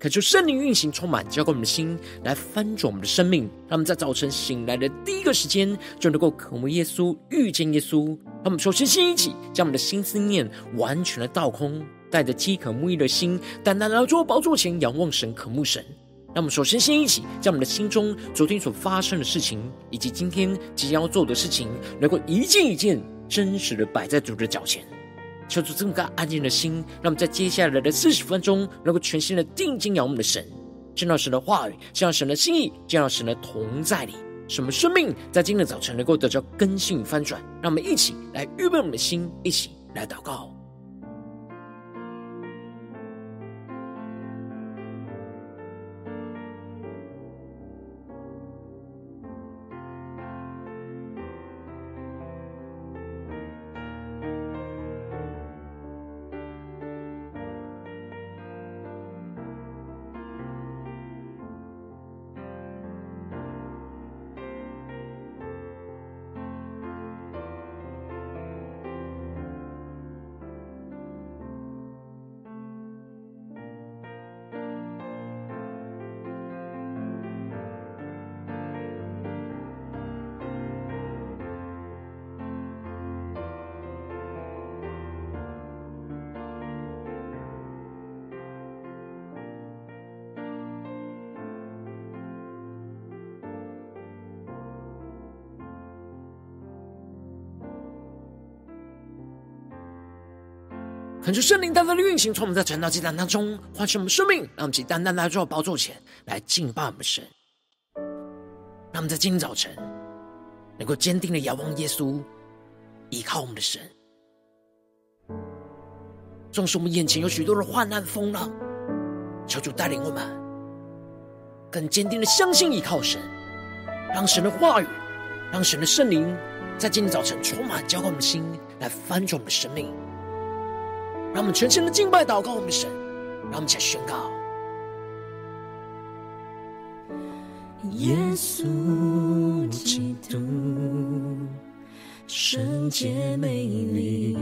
恳求圣灵运行充满，浇灌我们的心，来翻转我们的生命。让我们在早晨醒来的第一个时间，就能够渴慕耶稣、遇见耶稣。让我们首先先一起将我们的心思念完全的倒空。带着饥渴慕义的心，单单来到宝座前仰望神、渴慕神。让我们首先先一起将我们的心中昨天所发生的事情，以及今天即将要做的事情，能够一件一件真实的摆在主的脚前，求主这么个安静的心，让我们在接下来的四十分钟，能够全心的定睛仰望我们的神，见到神的话语，见到神的心意，见到神的同在里，什么生命在今天早晨能够得到更新翻转。让我们一起来预备我们的心，一起来祷告。恳求圣灵单单的运行，从我们在晨祷祭坛当中唤醒我们生命，让我们起单单来做宝座前来敬拜我们神。让我们在今天早晨能够坚定的仰望耶稣，依靠我们的神。纵使我们眼前有许多的患难风浪，求主带领我们更坚定的相信依靠神，让神的话语，让神的圣灵在今天早晨充满浇灌我们的心，来翻转我们的生命。让我们全心的敬拜、祷告我们的神，让我们一起来宣告：耶稣基督，圣洁美丽，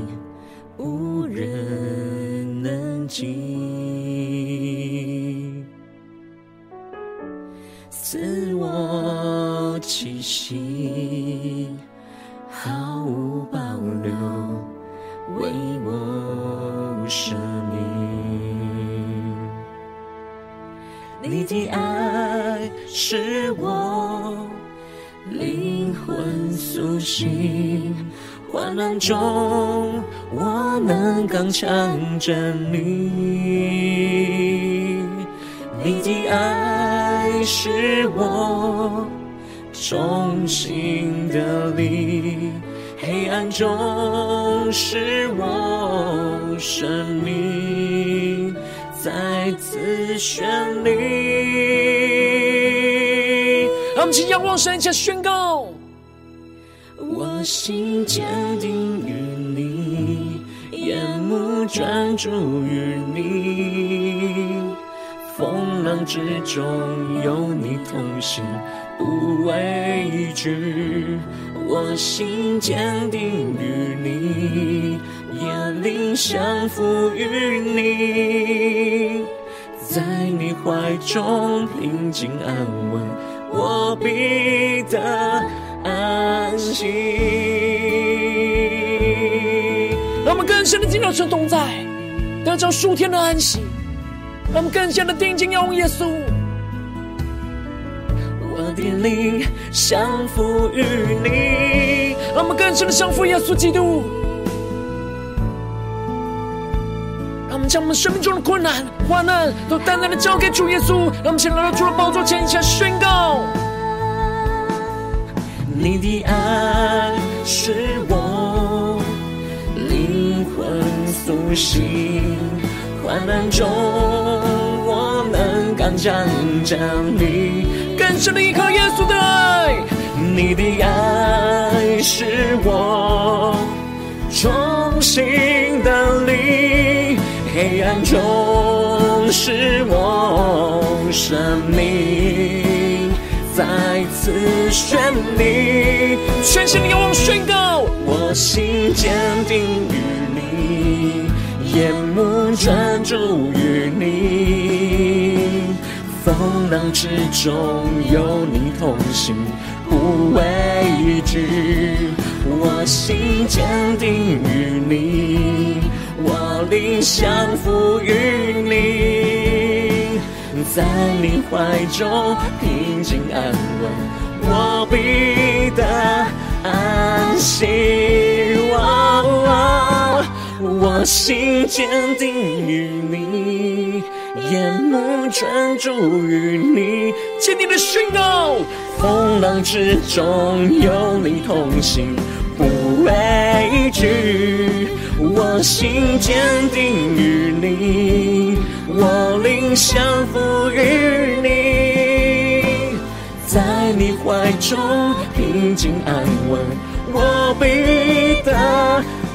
无人能及，赐我气息，使我灵魂苏醒，患难中我能刚强站立。你的爱使我重新得力。黑暗中，使我生命再次绚丽。我们请仰望神，一起宣告：我心坚定于你，眼目专注于你，风浪之中有你同行，不畏惧。我心坚定于你，眼灵降服于你，在你怀中平静安稳，我必得安息。让我们更深的进入神同在，得着属天的安息。让我们更深的定睛仰望耶稣。我的灵降服于你，让我们更深的降服耶稣基督。将我们生命中的困难、患难都单单的交给主耶稣。让我们先来到主的宝座前，一起来宣告：你的爱是我灵魂苏醒，患难中我能刚强站立，更深的依靠耶稣的爱，你的爱是我重新的力，黑暗中是我生命再次绚丽，全心的仰望宣告，我心坚定于你，眼目专注于你，风浪之中有你同行，不畏惧。我心坚定于你，灵降服于你，在你怀中平静安稳，我必得安息。我心。坚定于你，眼目专注于你，坚定的宣告，风浪之中有你同行，不畏惧。我心坚定于你，我灵降服于你，在你怀中平静安稳，我必得。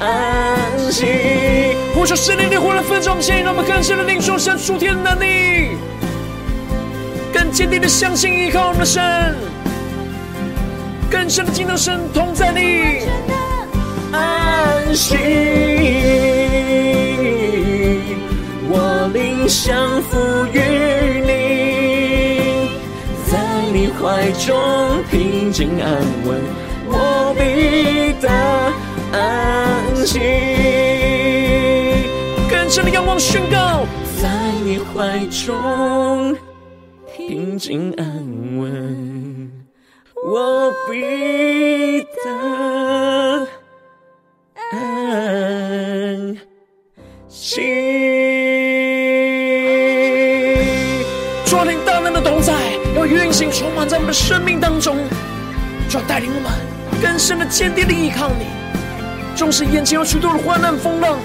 安息，呼求圣灵的火来焚烧我们心，让我们更深的领受神属天的能力，更坚定的相信依靠我们的神，更深的敬拜神同在里安心。我灵降服于你，在你怀中平静安稳，我必得。安心，更深的仰望宣告，在你怀中平静安稳，我必得安息。主啊，你大能的同在，要运行充满在我们的生命当中，就要带领我们更深的坚定的依靠你。纵使眼前有许多的患难风浪，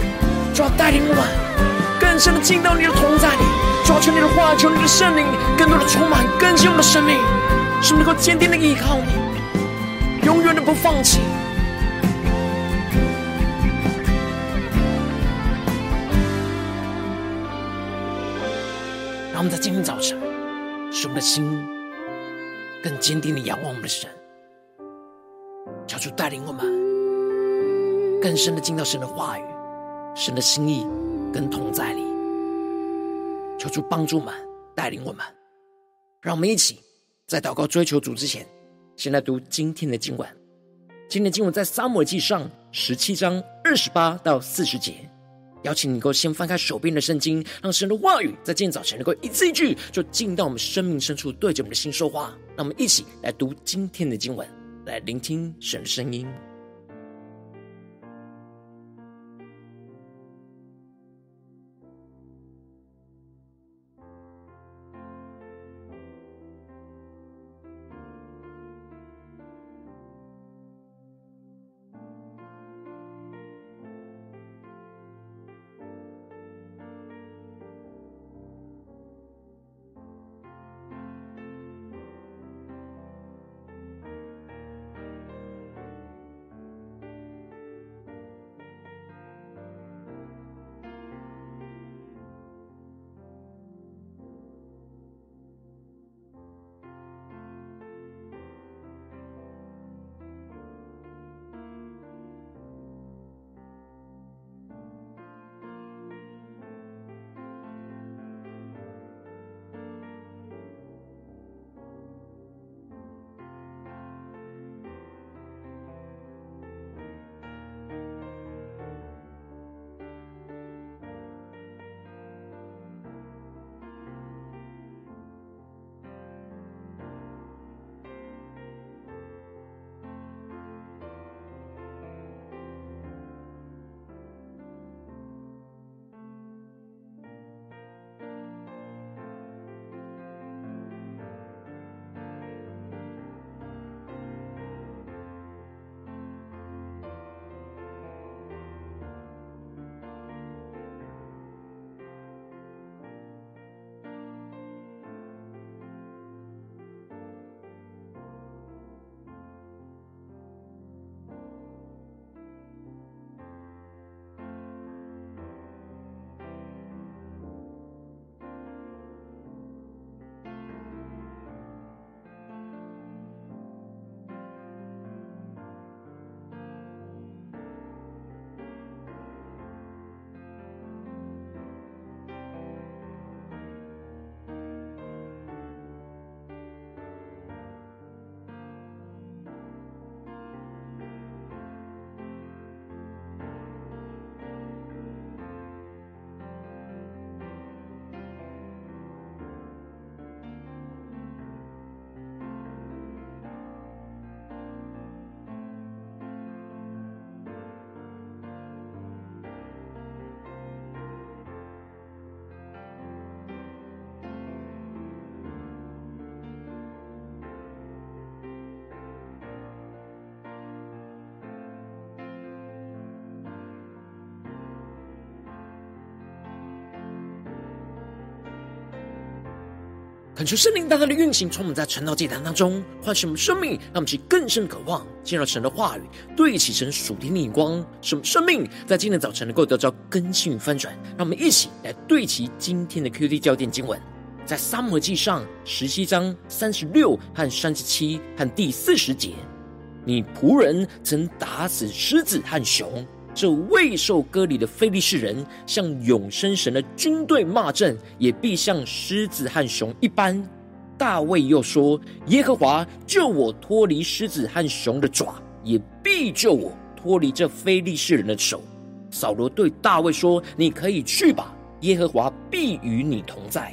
就要带领我们更深的进到你的同在里，就要求你的话，求你的圣灵更多的充满更新我们的生命，是能够坚定的依靠你，永远的不放弃。让我们在今天早晨，使我们的心更坚定的仰望我们的神，求主带领我们。更深的进到神的话语、神的心意跟同在里，求主帮助我们、带领我们，让我们一起在祷告追求主之前，先来读今天的经文。今天的经文在撒母耳记上十七章二十八到四十节。邀请你能够先翻开手边的圣经，让神的话语在今天早晨能够一字一句就进到我们生命深处，对着我们的心说话。让我们一起来读今天的经文，来聆听神的声音。恳求圣灵大大的运行，从我们在晨祷祭坛当中唤醒我们生命，让我们去更深渴望进入神的话语，对齐神属天的眼光，使我们生命在今天早晨能够得到更新与翻转。让我们一起来对齐今天的 QD 焦点经文，在三摩记上十七章三十六和三十七和第四十节：你仆人曾打死狮子和熊。这未受割礼的非利士人向永生神的军队骂阵，也必像狮子和熊一般。大卫又说：“耶和华救我脱离狮子和熊的爪，也必救我脱离这非利士人的手。”扫罗对大卫说：“你可以去吧，耶和华必与你同在。”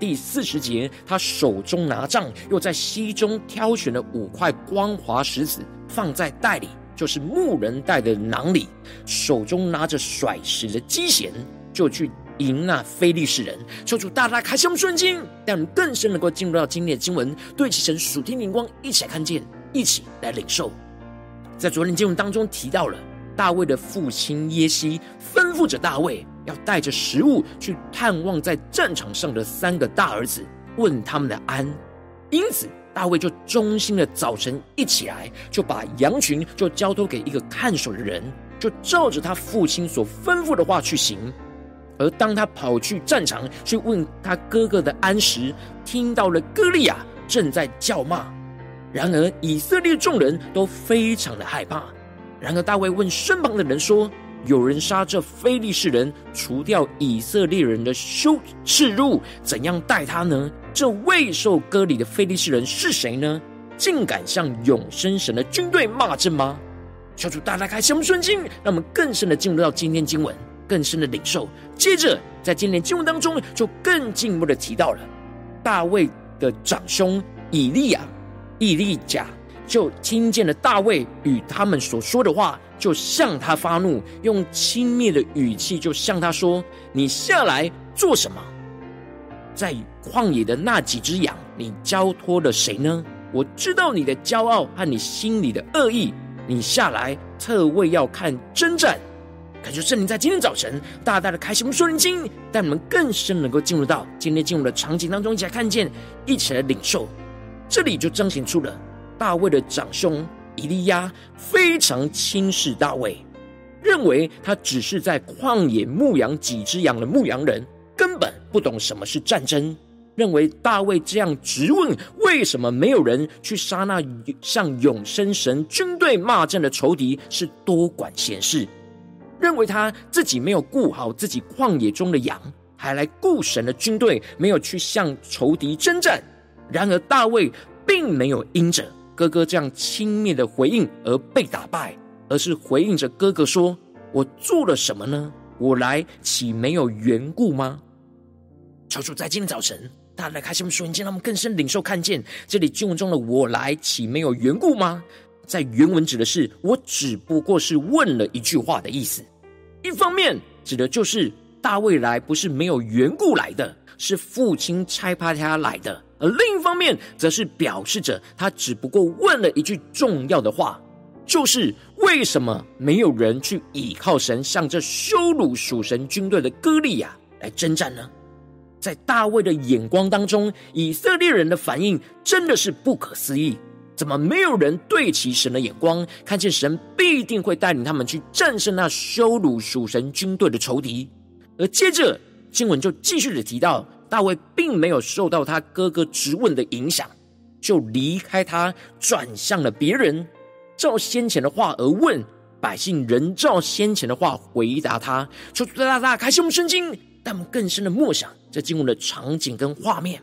第四十节，他手中拿杖，又在溪中挑选了五块光滑石子，放在袋里。就是牧人带的囊里，手中拿着甩石的机弦，就去迎那非利士人。求主大大开启我们顺经，让我们更深能够进入到今天的经文，对齐神属天灵光，一起来看见，一起来领受。在昨天经文当中提到了大卫的父亲耶西吩咐着大卫要带着食物去探望在战场上的三个大儿子，问他们的安。因此。大卫就忠心的早晨一起来，就把羊群就交托给一个看守的人，就照着他父亲所吩咐的话去行。而当他跑去战场去问他哥哥的安时，听到了歌利亚正在叫骂。然而以色列众人都非常的害怕。然而大卫问身旁的人说：“有人杀这非利士人，除掉以色列人的羞耻辱，怎样待他呢？”这未受割礼的非利士人是谁呢？竟敢向永生神的军队骂阵吗？求主大大开启我们顺经，让我们更深的进入到今天经文，更深的领受。接着，在今天经文当中，就更进一步的提到了大卫的长兄以利亚、以利甲，就听见了大卫与他们所说的话，就向他发怒，用轻蔑的语气就向他说：“你下来做什么？”在旷野的那几只羊，你交托了谁呢？我知道你的骄傲和你心里的恶意。你下来特为要看征战，感谢圣灵在今天早晨大大的开启我们属灵经，带我们更深能够进入到今天进入的场景当中，一起来看见，一起来领受。这里就彰显出了大卫的长兄以利亚非常轻视大卫，认为他只是在旷野牧羊几只羊的牧羊人。根本不懂什么是战争，认为大卫这样质问为什么没有人去杀那向永生神军队骂阵的仇敌是多管闲事，认为他自己没有顾好自己旷野中的羊，还来顾神的军队，没有去向仇敌征战。然而大卫并没有因着哥哥这样轻蔑的回应而被打败，而是回应着哥哥说：“我做了什么呢？我来岂没有缘故吗？”求主在今天早晨，大家来开启我们属灵经，让我们更深领受看见这里经文中的“我来”岂没有缘故吗？在原文指的是我只不过是问了一句话的意思。一方面指的就是大卫来不是没有缘故来的，是父亲差派他来的；而另一方面，则是表示着他只不过问了一句重要的话，就是为什么没有人去倚靠神，向这羞辱属神军队的歌利亚来征战呢？在大卫的眼光当中，以色列人的反应真的是不可思议。怎么没有人对齐神的眼光，看见神必定会带领他们去战胜那羞辱属神军队的仇敌？而接着经文就继续的提到，大卫并没有受到他哥哥质问的影响，就离开他，转向了别人，照先前的话而问百姓，人照先前的话回答他。求主大大开启我们圣经。但我们更深的默想，这经文的场景跟画面，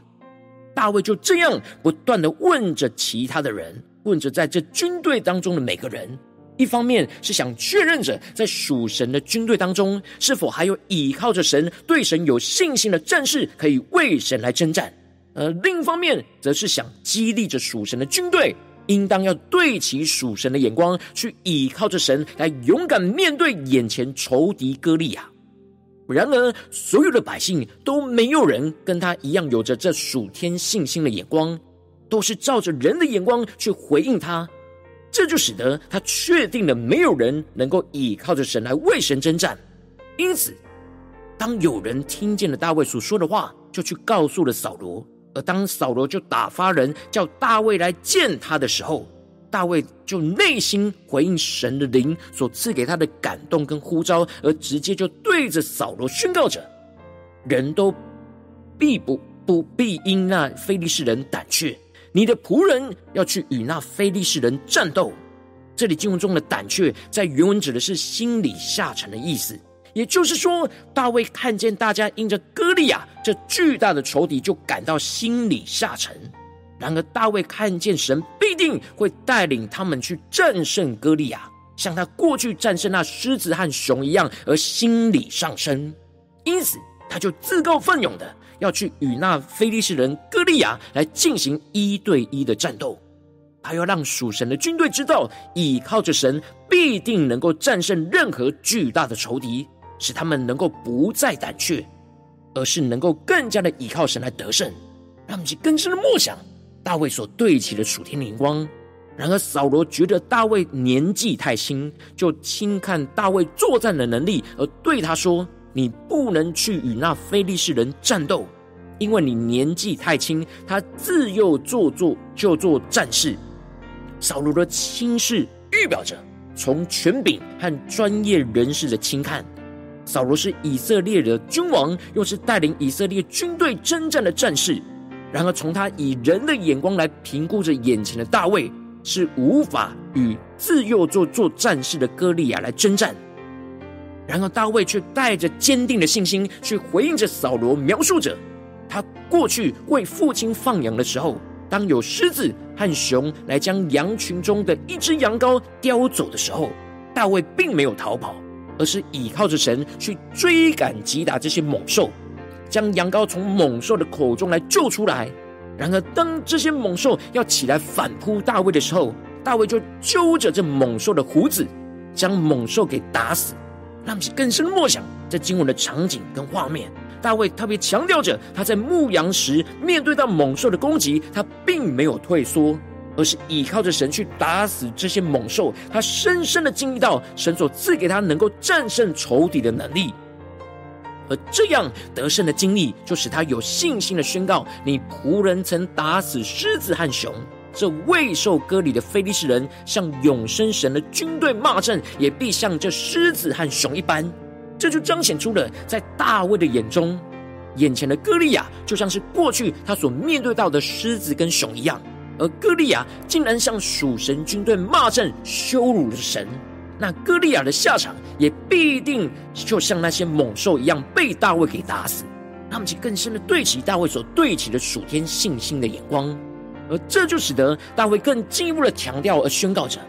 大卫就这样不断的问着其他的人，问着在这军队当中的每个人，一方面是想确认着在属神的军队当中，是否还有倚靠着神、对神有信心的战士可以为神来征战；而另一方面，则是想激励着属神的军队，应当要对齐属神的眼光，去倚靠着神，来勇敢面对眼前仇敌歌利亚。然而，所有的百姓都没有人跟他一样有着这属天信心的眼光，都是照着人的眼光去回应他。这就使得他确定了没有人能够倚靠着神来为神征战。因此，当有人听见了大卫所说的话，就去告诉了扫罗，而当扫罗就打发人叫大卫来见他的时候，大卫就内心回应神的灵所赐给他的感动跟呼召，而直接就对着扫罗宣告着：人都必不不必因那非利士人胆怯，你的仆人要去与那非利士人战斗。这里经文中的胆怯，在原文指的是心里下沉的意思。也就是说，大卫看见大家因着歌利亚这巨大的仇敌，就感到心里下沉。然而，大卫看见神必定会带领他们去战胜歌利亚，像他过去战胜那狮子和熊一样，而心里上升。因此，他就自告奋勇的要去与那非利士人歌利亚来进行一对一的战斗。他要让属神的军队知道，倚靠着神必定能够战胜任何巨大的仇敌，使他们能够不再胆怯，而是能够更加的倚靠神来得胜。让我们去更深的梦想大卫所对齐的属天灵光。然而扫罗觉得大卫年纪太轻，就轻看大卫作战的能力，而对他说：“你不能去与那非利士人战斗，因为你年纪太轻。他自幼做做就做战士。”扫罗的轻视预表着从权柄和专业人士的轻看。扫罗是以色列的君王，又是带领以色列军队征战的战士。然而，从他以人的眼光来评估着眼前的大卫，是无法与自幼做做战士的歌利亚来征战。然而，大卫却带着坚定的信心去回应着扫罗，描述着他过去为父亲放羊的时候。当有狮子和熊来将羊群中的一只羊羔叼走的时候，大卫并没有逃跑，而是倚靠着神去追赶击打这些猛兽，将羊羔从猛兽的口中来救出来。然而，当这些猛兽要起来反扑大卫的时候，大卫就揪着这猛兽的胡子，将猛兽给打死。让我们更深默想这经文的场景跟画面。大卫特别强调着，他在牧羊时面对到猛兽的攻击，他并没有退缩，而是依靠着神去打死这些猛兽。他深深的经历到神所赐给他能够战胜仇敌的能力，而这样得胜的经历，就使他有信心的宣告：“你仆人曾打死狮子和熊，这未受割礼的非利士人向永生神的军队骂阵，也必像这狮子和熊一般。”这就彰显出了，在大卫的眼中，眼前的歌利亚就像是过去他所面对到的狮子跟熊一样，而歌利亚竟然向属神军队骂阵，羞辱了神。那歌利亚的下场也必定就像那些猛兽一样，被大卫给打死。他们就更深的对齐大卫所对齐的属天信心的眼光，而这就使得大卫更进一步的强调而宣告着：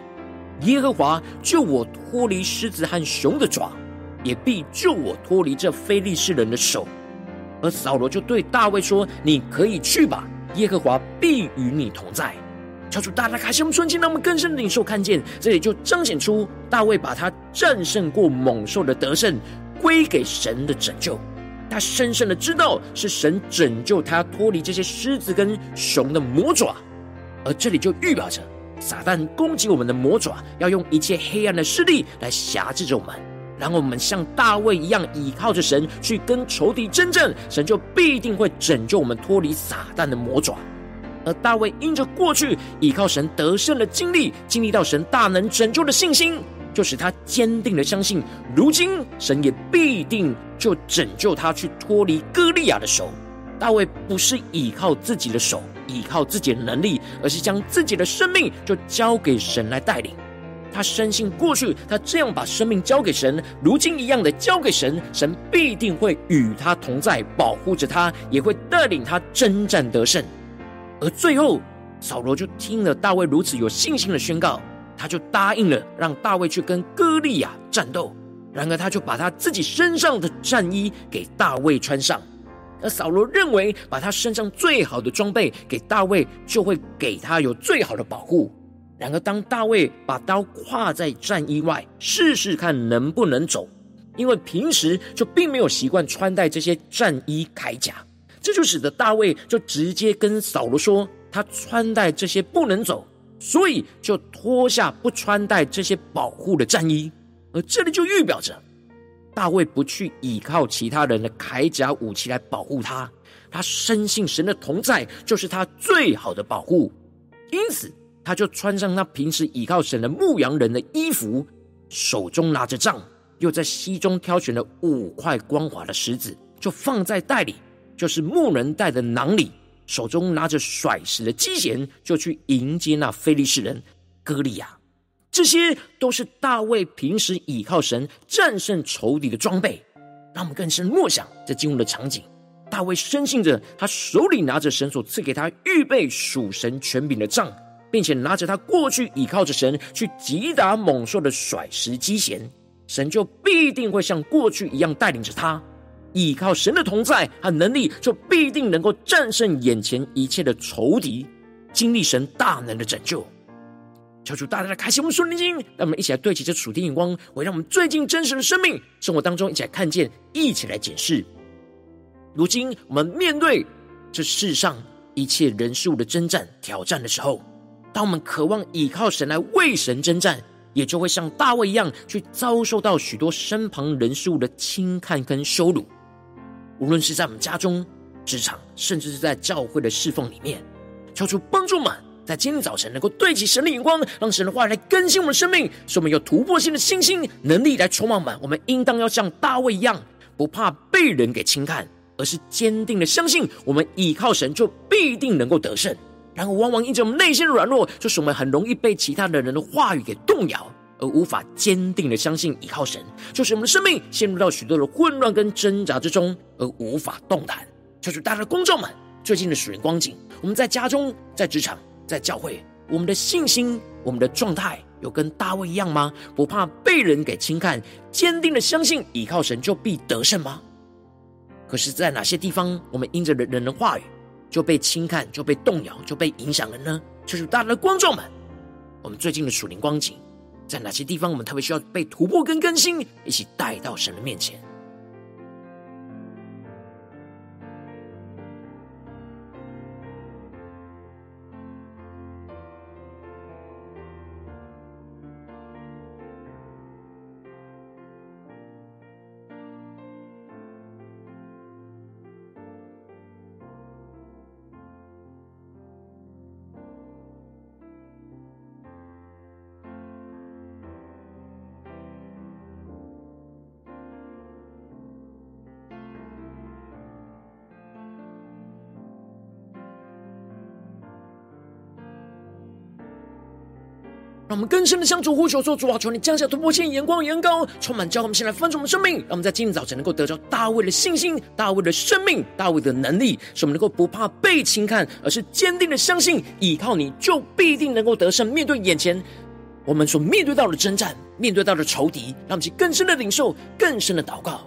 耶和华救我脱离狮子和熊的爪。也必救我脱离这非利士人的手。而扫罗就对大卫说：“你可以去吧，耶和华必与你同在。”求主大大开启我们瞬间，让我们更深的领受看见，这里就彰显出大卫把他战胜过猛兽的得胜归给神的拯救。他深深的知道是神拯救他脱离这些狮子跟熊的魔爪，而这里就预表着撒旦攻击我们的魔爪，要用一切黑暗的势力来挟制着我们。然后我们像大卫一样倚靠着神去跟仇敌争战，神就必定会拯救我们脱离撒旦的魔爪。而大卫因着过去依靠神得胜的经历，经历到神大能拯救的信心，就使他坚定的相信，如今神也必定就拯救他去脱离歌利亚的手。大卫不是依靠自己的手，依靠自己的能力，而是将自己的生命就交给神来带领。他深信，过去他这样把生命交给神，如今一样的交给神，神必定会与他同在，保护着他，也会带领他征战得胜。而最后，扫罗就听了大卫如此有信心的宣告，他就答应了让大卫去跟歌利亚战斗。然而，他就把他自己身上的战衣给大卫穿上。而扫罗认为，把他身上最好的装备给大卫，就会给他有最好的保护。然而，当大卫把刀挎在战衣外，试试看能不能走，因为平时就并没有习惯穿戴这些战衣铠甲，这就使得大卫就直接跟扫罗说，他穿戴这些不能走，所以就脱下不穿戴这些保护的战衣。而这里就预表着，大卫不去依靠其他人的铠甲武器来保护他，他深信神的同在就是他最好的保护，因此他就穿上他平时倚靠神的牧羊人的衣服，手中拿着杖，又在溪中挑选了五块光滑的石子，就放在袋里，就是牧人带的囊里，手中拿着甩石的机弦，就去迎接那非利士人歌利亚。这些都是大卫平时倚靠神战胜仇敌的装备。让我们更深默想这进入的场景。大卫深信着，他手里拿着神所赐给他预备属神权柄的杖，并且拿着他过去倚靠着神去击打猛兽的甩石机弦，神就必定会像过去一样带领着他。依靠神的同在和能力，就必定能够战胜眼前一切的仇敌，经历神大能的拯救。求主大大的开启我们属灵经，让我们一起来对齐这属天眼光，为让我们最近真实的生命生活当中一起来看见，一起来检视。如今我们面对这世上一切人事物的征战挑战的时候，当我们渴望倚靠神来为神征战，也就会像大卫一样，去遭受到许多身旁人事物的轻看跟羞辱。无论是在我们家中、职场，甚至是在教会的侍奉里面，求主帮助我们，在今天早晨能够对齐神的眼光，让神的话来更新我们的生命，使我们有突破性的信心能力来充满满。我们应当要像大卫一样，不怕被人给轻看，而是坚定的相信，我们倚靠神就必定能够得胜。然而，往往因着我们内心的软弱，就是我们很容易被其他的人的话语给动摇。而无法坚定的相信依靠神，就是我们的生命陷入到许多的混乱跟挣扎之中，而无法动弹。求主大家的观众们，最近的属灵光景，我们在家中、在职场、在教会，我们的信心、我们的状态，有跟大卫一样吗？不怕被人给轻看，坚定的相信依靠神就必得胜吗？可是，在哪些地方，我们因着人人的话语就被轻看、就被动摇、就被影响了呢？求主大家的观众们，我们最近的属灵光景。在哪些地方，我们特别需要被突破跟更新，一起带到神的面前。让我们更深的向主呼求说：“主啊，求你降下突破性眼光，眼高，充满教会，我们先来分盛我们生命。让我们在今天早晨能够得着大卫的信心、大卫的生命、大卫的能力，使我们能够不怕被轻看，而是坚定的相信，依靠你就必定能够得胜。面对眼前我们所面对到的征战，面对到的仇敌，让我们去更深的领受，更深的祷告。”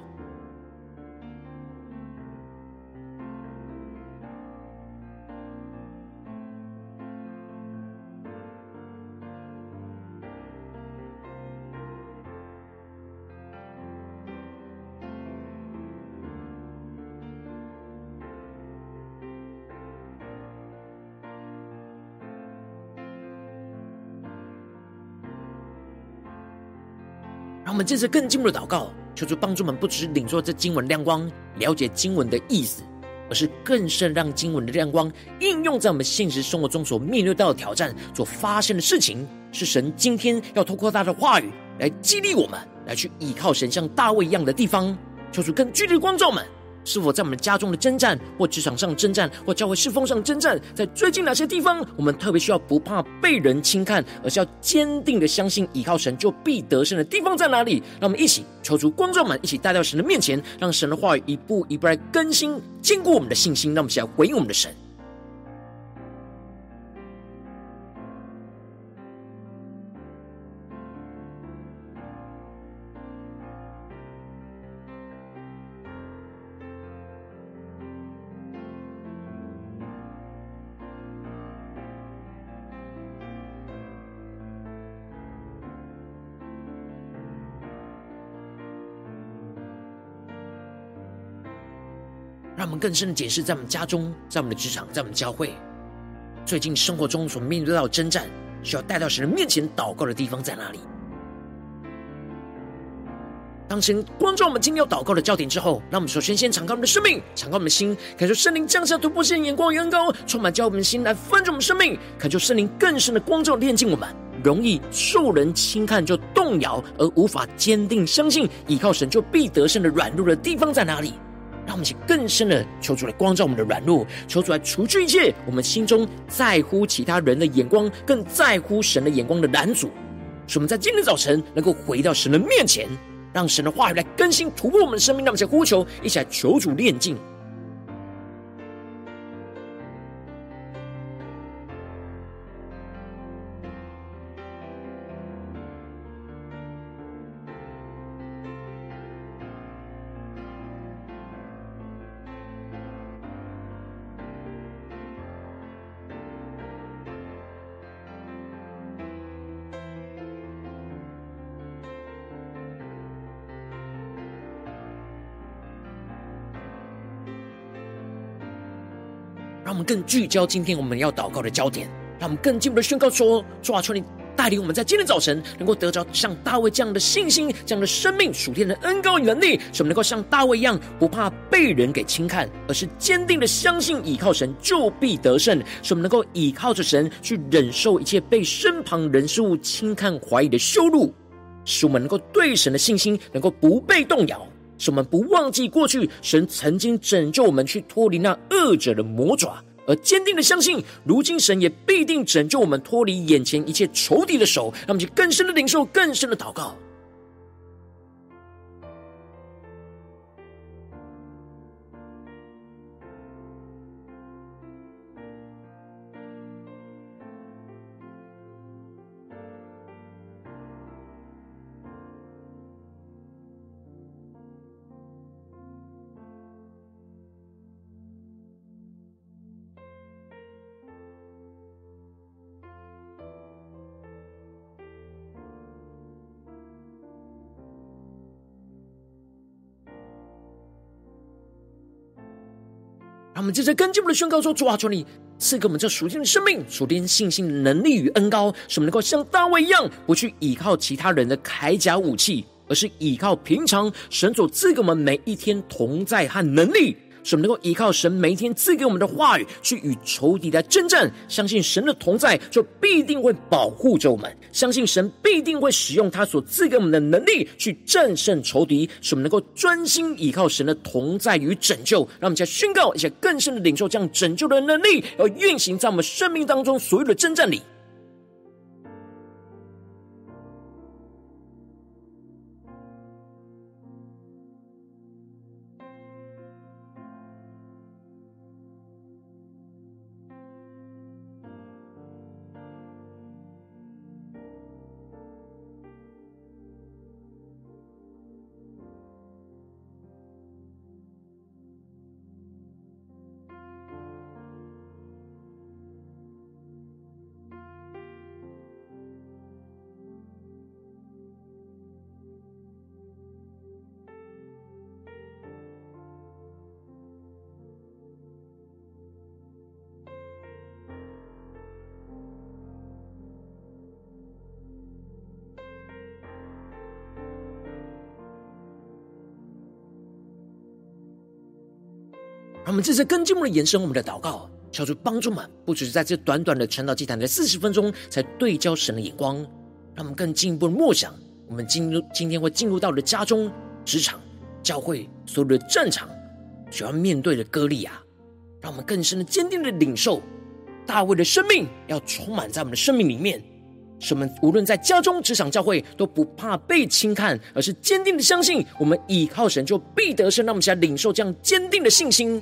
们接着更进一步的祷告，求主帮助我们，不只是领受这经文亮光，了解经文的意思，而是更甚让经文的亮光应用在我们现实生活中所面对到的挑战、所发生的事情。是神今天要透过他的话语来激励我们，来去依靠神像大卫一样的地方。求主更具体的光照们。是否在我们家中的征战，或职场上征战，或教会侍奉上征战，在最近哪些地方，我们特别需要不怕被人轻看，而是要坚定的相信，依靠神就必得胜的地方在哪里？让我们一起抽出光照们，一起带到神的面前，让神的话语一步一步来更新、坚固我们的信心。让我们一起来回应我们的神。更深的解释，在我们家中，在我们的职场，在我们教会，最近生活中所面对到的征战，需要带到神的面前祷告的地方在哪里？当神光照我们今天要祷告的焦点之后，让我们首先先敞开我们的生命，敞开我们的心，感受圣灵降下突破性眼光与恩膏，充满教我们的心来分盛我们生命，感受圣灵更深的光照炼净我们。容易受人轻看就动摇而无法坚定相信依靠神就必得胜的软弱的地方在哪里？让我们去更深的求主来光照我们的软弱，求主来除去一切我们心中在乎其他人的眼光，更在乎神的眼光的拦阻。使我们在今天早晨能够回到神的面前。让神的话语来更新突破我们的生命，让我们一起呼求，一起来求主炼净。让我们更聚焦今天我们要祷告的焦点，让我们更进一步的宣告说：主啊，求你带领我们在今天早晨能够得着像大卫这样的信心、这样的生命、属天的恩膏与能力，使我们能够像大卫一样，不怕被人给轻看，而是坚定的相信倚靠神就必得胜。使我们能够倚靠着神去忍受一切被身旁人事物轻看怀疑的羞辱，使我们能够对神的信心能够不被动摇。使我们不忘记过去，神曾经拯救我们去脱离那恶者的魔爪，而坚定的相信，如今神也必定拯救我们脱离眼前一切仇敌的手。让我们去更深的领受，更深的祷告。让我们就在跟进我们的宣告说：主啊，求你赐给我们这属天的生命、属天信心能力与恩高，使我们能够像大卫一样，不去依靠其他人的铠甲武器，而是依靠平常神所赐给我们每一天同在和能力。使我们能够依靠神每一天赐给我们的话语，去与仇敌来征战。相信神的同在，就必定会保护着我们。相信神必定会使用他所赐给我们的能力，去战胜仇敌。使我们能够专心依靠神的同在与拯救。让我们在宣告一些更深的领受，这样拯救的能力要运行在我们生命当中所有的征战里。我们这次更进一步的延伸我们的祷告，求主帮助们，不只是在这短短的传道祭坛的四十分钟，才对焦神的眼光，让我们更进一步的默想，我们进入今天会进入到的家中、职场、教会所有的战场，需要面对的歌利亚，让我们更深的、坚定的领受大卫的生命，要充满在我们的生命里面，使我们无论在家中、职场、教会，都不怕被轻看，而是坚定的相信，我们倚靠神就必得胜。让我们现在领受这样坚定的信心。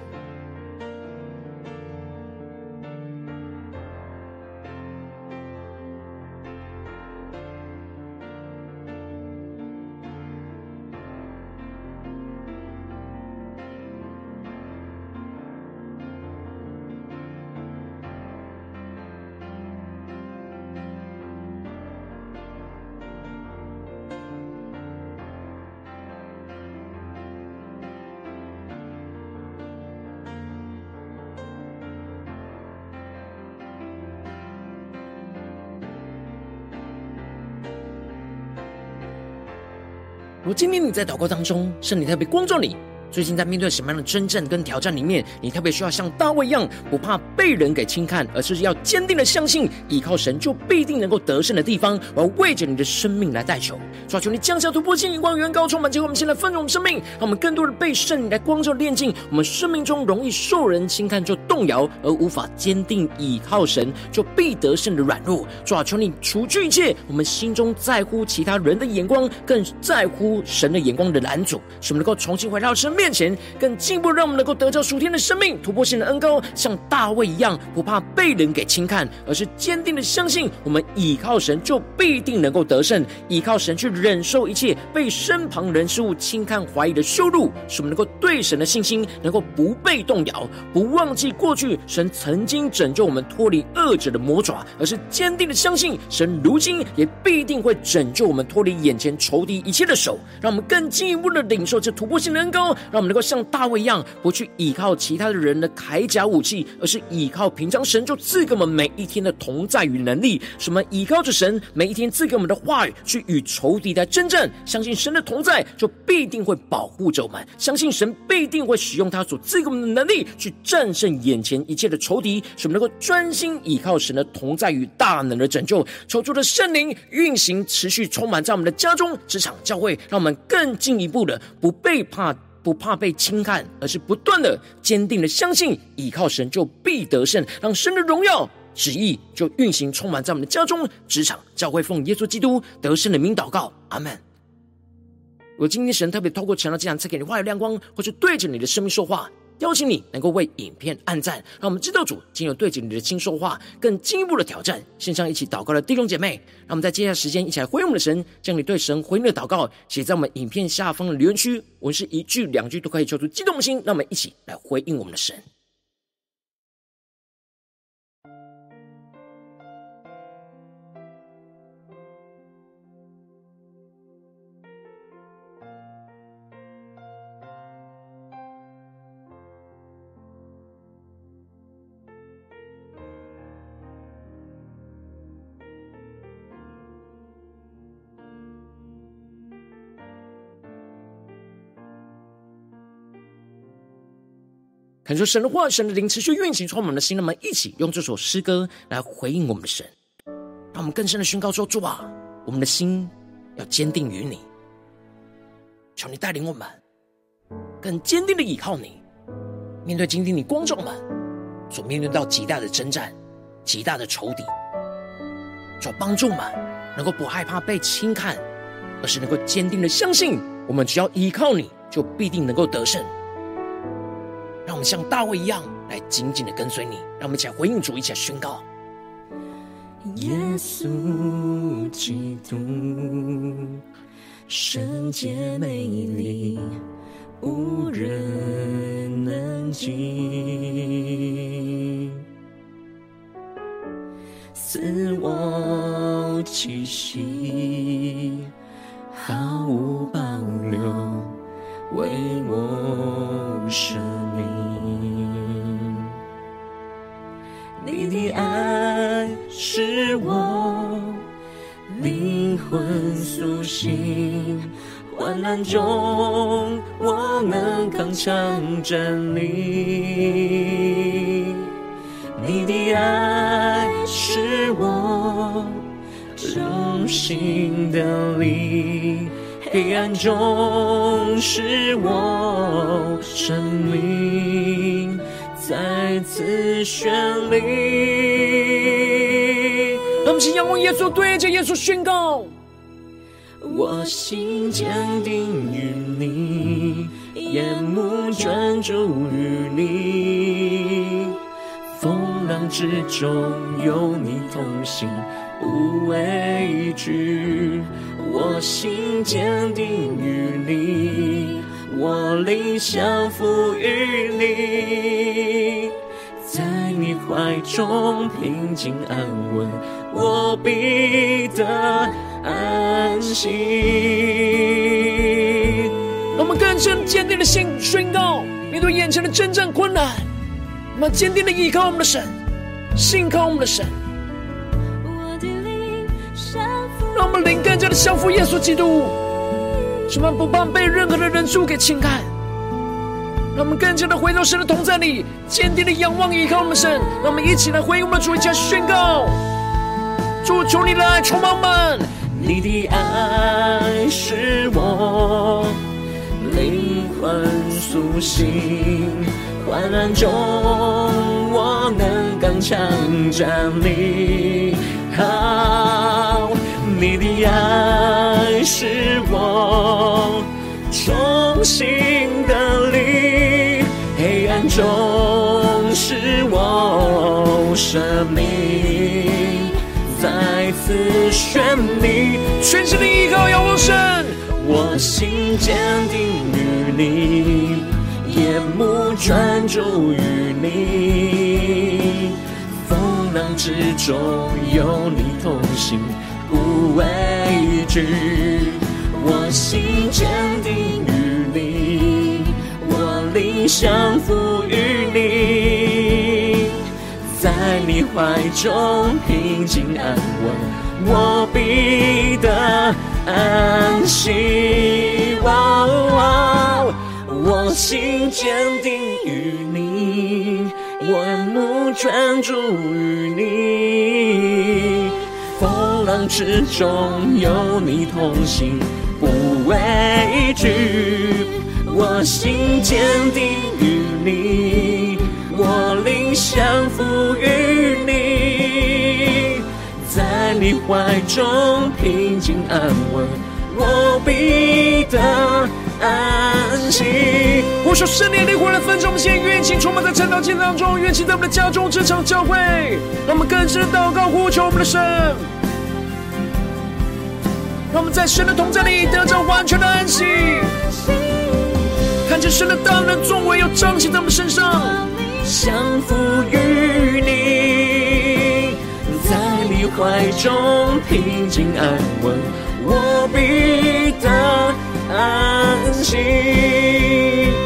今天你在祷告当中，圣灵特别光照你。最近在面对什么样的征战跟挑战里面，你特别需要像大卫一样，不怕被人给轻看，而是要坚定的相信，依靠神就必定能够得胜的地方。我要为着你的生命来代求，求求你降下突破性、眼光、远高、充满。结果我们现在丰盛生命，让我们更多的被圣灵来光照、炼净。我们生命中容易受人轻看就动摇，而无法坚定依靠神就必得胜的软弱。求求你除去一切我们心中在乎其他人的眼光，更在乎神的眼光的拦阻，使我们能够重新回到生命面前，更进一步让我们能够得着属天的生命，突破性的恩膏，像大卫一样，不怕被人给轻看，而是坚定的相信，我们倚靠神就必定能够得胜，倚靠神去忍受一切被身旁人事物轻看怀疑的羞辱，使我们能够对神的信心能够不被动摇，不忘记过去神曾经拯救我们脱离恶者的魔爪，而是坚定的相信神如今也必定会拯救我们脱离眼前仇敌一切的手，让我们更进一步的领受这突破性的恩膏。让我们能够像大卫一样，不去依靠其他的人的铠甲武器，而是依靠平常神就赐给我们每一天的同在与能力。什么？依靠着神每一天赐给我们的话语，去与仇敌来争战。相信神的同在，就必定会保护着我们。相信神必定会使用他所赐给我们的能力，去战胜眼前一切的仇敌。什么能够专心依靠神的同在与大能的拯救。求主的圣灵运行，持续充满在我们的家中、职场、教会，让我们更进一步的不被怕。不怕被轻看，而是不断的坚定的相信，倚靠神就必得胜，让神的荣耀旨意就运行充满在我们的家中、职场、教会，奉耶稣基督得胜的名祷告，阿门。如果今天神特别透过成了这样赐给你话语亮光，或是对着你的生命说话。邀请你能够为影片按赞，让我们知道主今有对着你的心说话，更进一步的挑战。线上一起祷告的弟兄姐妹，让我们在接下来时间一起来回应我们的神，将你对神回应的祷告写在我们影片下方的留言区，文是一句两句都可以，求出激动的心，让我们一起来回应我们的神。感受神的话，神的灵持续运行，充满我们的心。让我们一起用这首诗歌来回应我们的神，让我们更深的宣告说：主啊，我们的心要坚定于你，求你带领我们。更坚定的依靠你。面对今天你光照们所面对到极大的征战、极大的仇敌，主帮助们能够不害怕被轻看，而是能够坚定的相信，我们只要依靠你，就必定能够得胜。让我们像大卫一样，来紧紧的跟随你。让我们一起来回应主，一起来宣告：耶稣基督，圣洁美丽，无人能及。赐我气息，毫无保留，为我舍命。你的爱是我灵魂苏醒，患难中我能刚强站立。你的爱是我忠心的力，黑暗中使我生命再次绚丽。让我们请仰望耶稣，对着耶稣宣告：我心坚定于你，眼目专注于你。风浪之中有你同行，不畏惧。我心坚定于你，我灵降服于你，在你怀中平静安稳，我必得安息。我们更深坚定的心宣告：面对眼前的真正困难。我们坚定的依靠我们的神，信靠我们的神。让我们灵更加的降服耶稣基督，使我们不怕被任何的人数给轻看。让我们更加的回到神的同在里，坚定的仰望依靠我们神。让我们一起来回应我们的主，一起来宣告：主，求你来充满我们，你的爱是我灵魂苏醒。患难中，我能刚强站立。好，你的爱是我忠心的力，黑暗中是我生命再次绚丽。全心的依靠仰望神，我心坚定于你。眼目专注于你，风浪之中有你同行，畏惧。我心坚定于你，我灵降服于你，在你怀中平静安稳，我必得安息。哇哇我心坚定于你，我目专注于你。风浪之中有你同行，不畏惧。我心坚定于你，我灵降服于你，在你怀中平静安稳，我必得。安息。呼求圣灵的灵来分盛，我们现在愿意充满在晨祷祭当中，愿意在我们的家中、职场、教会，让我们更深的祷告，呼求我们的神，让我们在神的同在里得着完全的安息，看见神的大能作为，又彰显在我们身上，降服于你，在你怀中平静安稳，我必得。安息，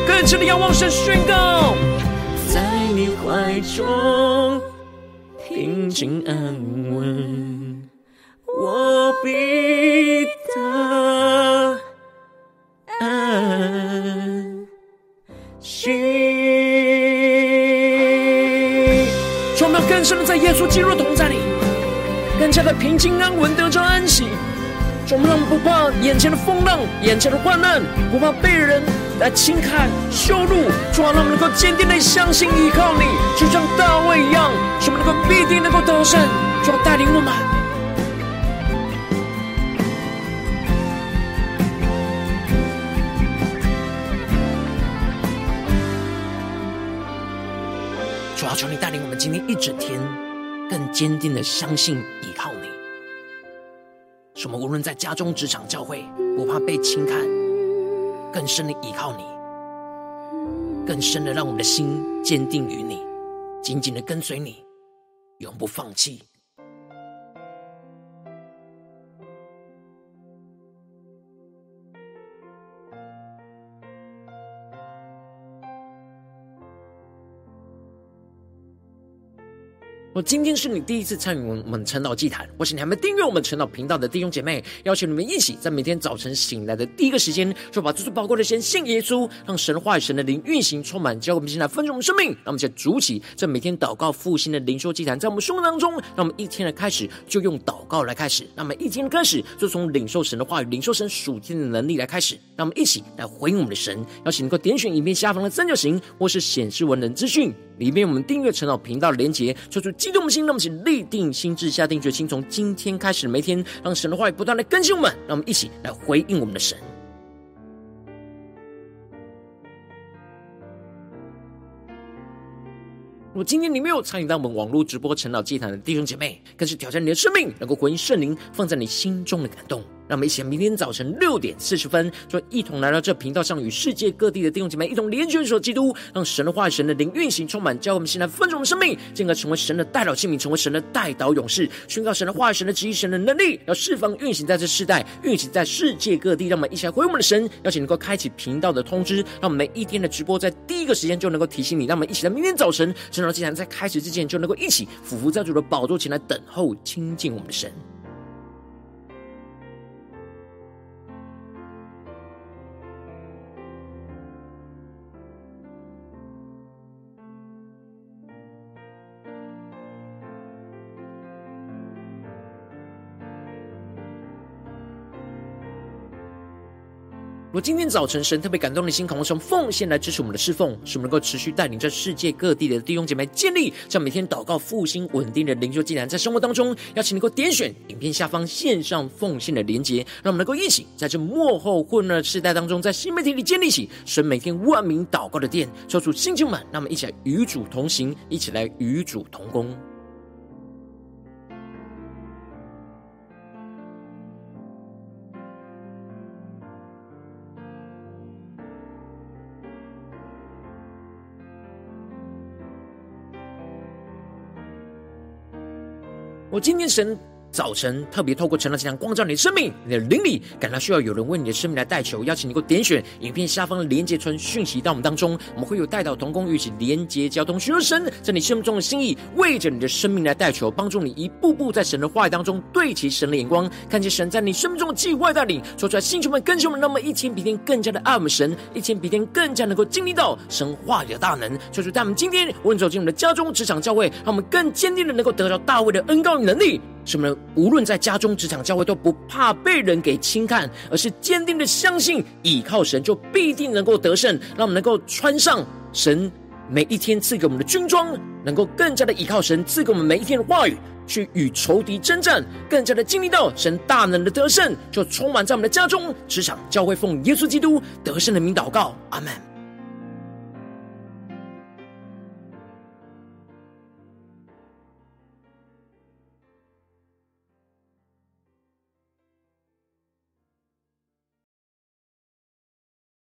更深的仰望神宣告，在你怀中平静安稳，我必得安息。我们更深的在耶稣基督的同在里，更加的平静安稳，得着安息。我们让我们不怕眼前的风浪，眼前的患难，不怕被人来轻看羞辱，主啊，让我们能够坚定的相信依靠你，就像大卫一样，使我们能够必定能够得胜，主啊，带领我们。求你带领我们今天一整天，更坚定的相信依靠你。什么无论在家中、职场、教会，不怕被轻看，更深的依靠你，更深的让我们的心坚定于你，紧紧的跟随你，永不放弃。我今天是你第一次参与我们晨祷祭坛，或是你还没订阅我们晨祷频道的弟兄姐妹，邀请你们一起在每天早晨醒来的第一个时间，就把这最宝贵的先献给耶稣，让神话语、神的灵运行充满，教会我们现在分盛我们生命。让我们先筑起这每天祷告复兴的灵修祭坛，在我们生活当中，让我们一天的开始就用祷告来开始，让我们一天的开始就从领受神的话语、领受神属天的能力来开始。让我们一起来回应我们的神，邀请能够点选影片下方的三角形，或是显示文的资讯。里面我们订阅陈老频道的连结，做出激动的心，让我们立定心志，下定决心，从今天开始每天，让神的话语不断的更新我们，让我们一起来回应我们的神。如果今天你没有参与到我们网络直播陈老祭坛的弟兄姐妹，更是挑战你的生命，能够回应圣灵放在你心中的感动。让我们一起明天早晨六点四十分，就一同来到这频道上，与世界各地的弟兄姐妹一同连接一所基督，让神的话语、神的灵运行充满，教我们现在丰盛的生命，进而成为神的代祷器皿，成为神的代祷勇士，宣告神的话语、神的旨意、神的能力，要释放运行在这世代，运行在世界各地。让我们一起来回我们的神，邀请能够开启频道的通知，让我们每一天的直播在第一个时间就能够提醒你。让我们一起在明天早晨神的祭坛在开始之前，就能够一起俯伏在主的宝座前来等候亲近我们的神。我今天早晨，神特别感动的心，渴望从奉献来支持我们的侍奉，使我们能够持续带领在世界各地的弟兄姐妹建立这样每天祷告复兴稳定的灵修技能，在生活当中，邀请你能够点选影片下方线上奉献的连结，让我们能够一起在这幕后混乱的世代当中，在新媒体里建立起神每天万名祷告的殿，抽出星球们，让我们一起来与主同行，一起来与主同工。我今天神。早晨特别透过晨祷祭坛光照你的生命，你的灵里感到需要有人为你的生命来代求，邀请你能够点选影片下方的连接传讯息到我们当中，我们会有代祷同工一起连接交通，寻求神在你生命中的心意，为着你的生命来代求，帮助你一步步在神的话语当中对齐神的眼光，看见神在你生命中的计划带领，说出来星球们更新我们，那么一天比天更加的爱我们神，一天比天更加能够经历到神话语的大能，说出在我们今天无论走进我们的家中、职场、教会，让我们更坚定的能够得到大卫的恩膏与能力。什么呢？无论在家中、职场、教会，都不怕被人给轻看，而是坚定的相信，倚靠神，就必定能够得胜。让我们能够穿上神每一天赐给我们的军装，能够更加的倚靠神赐给我们每一天的话语，去与仇敌征战，更加的经历到神大能的得胜，就充满在我们的家中、职场、教会，奉耶稣基督得胜的名祷告，阿门。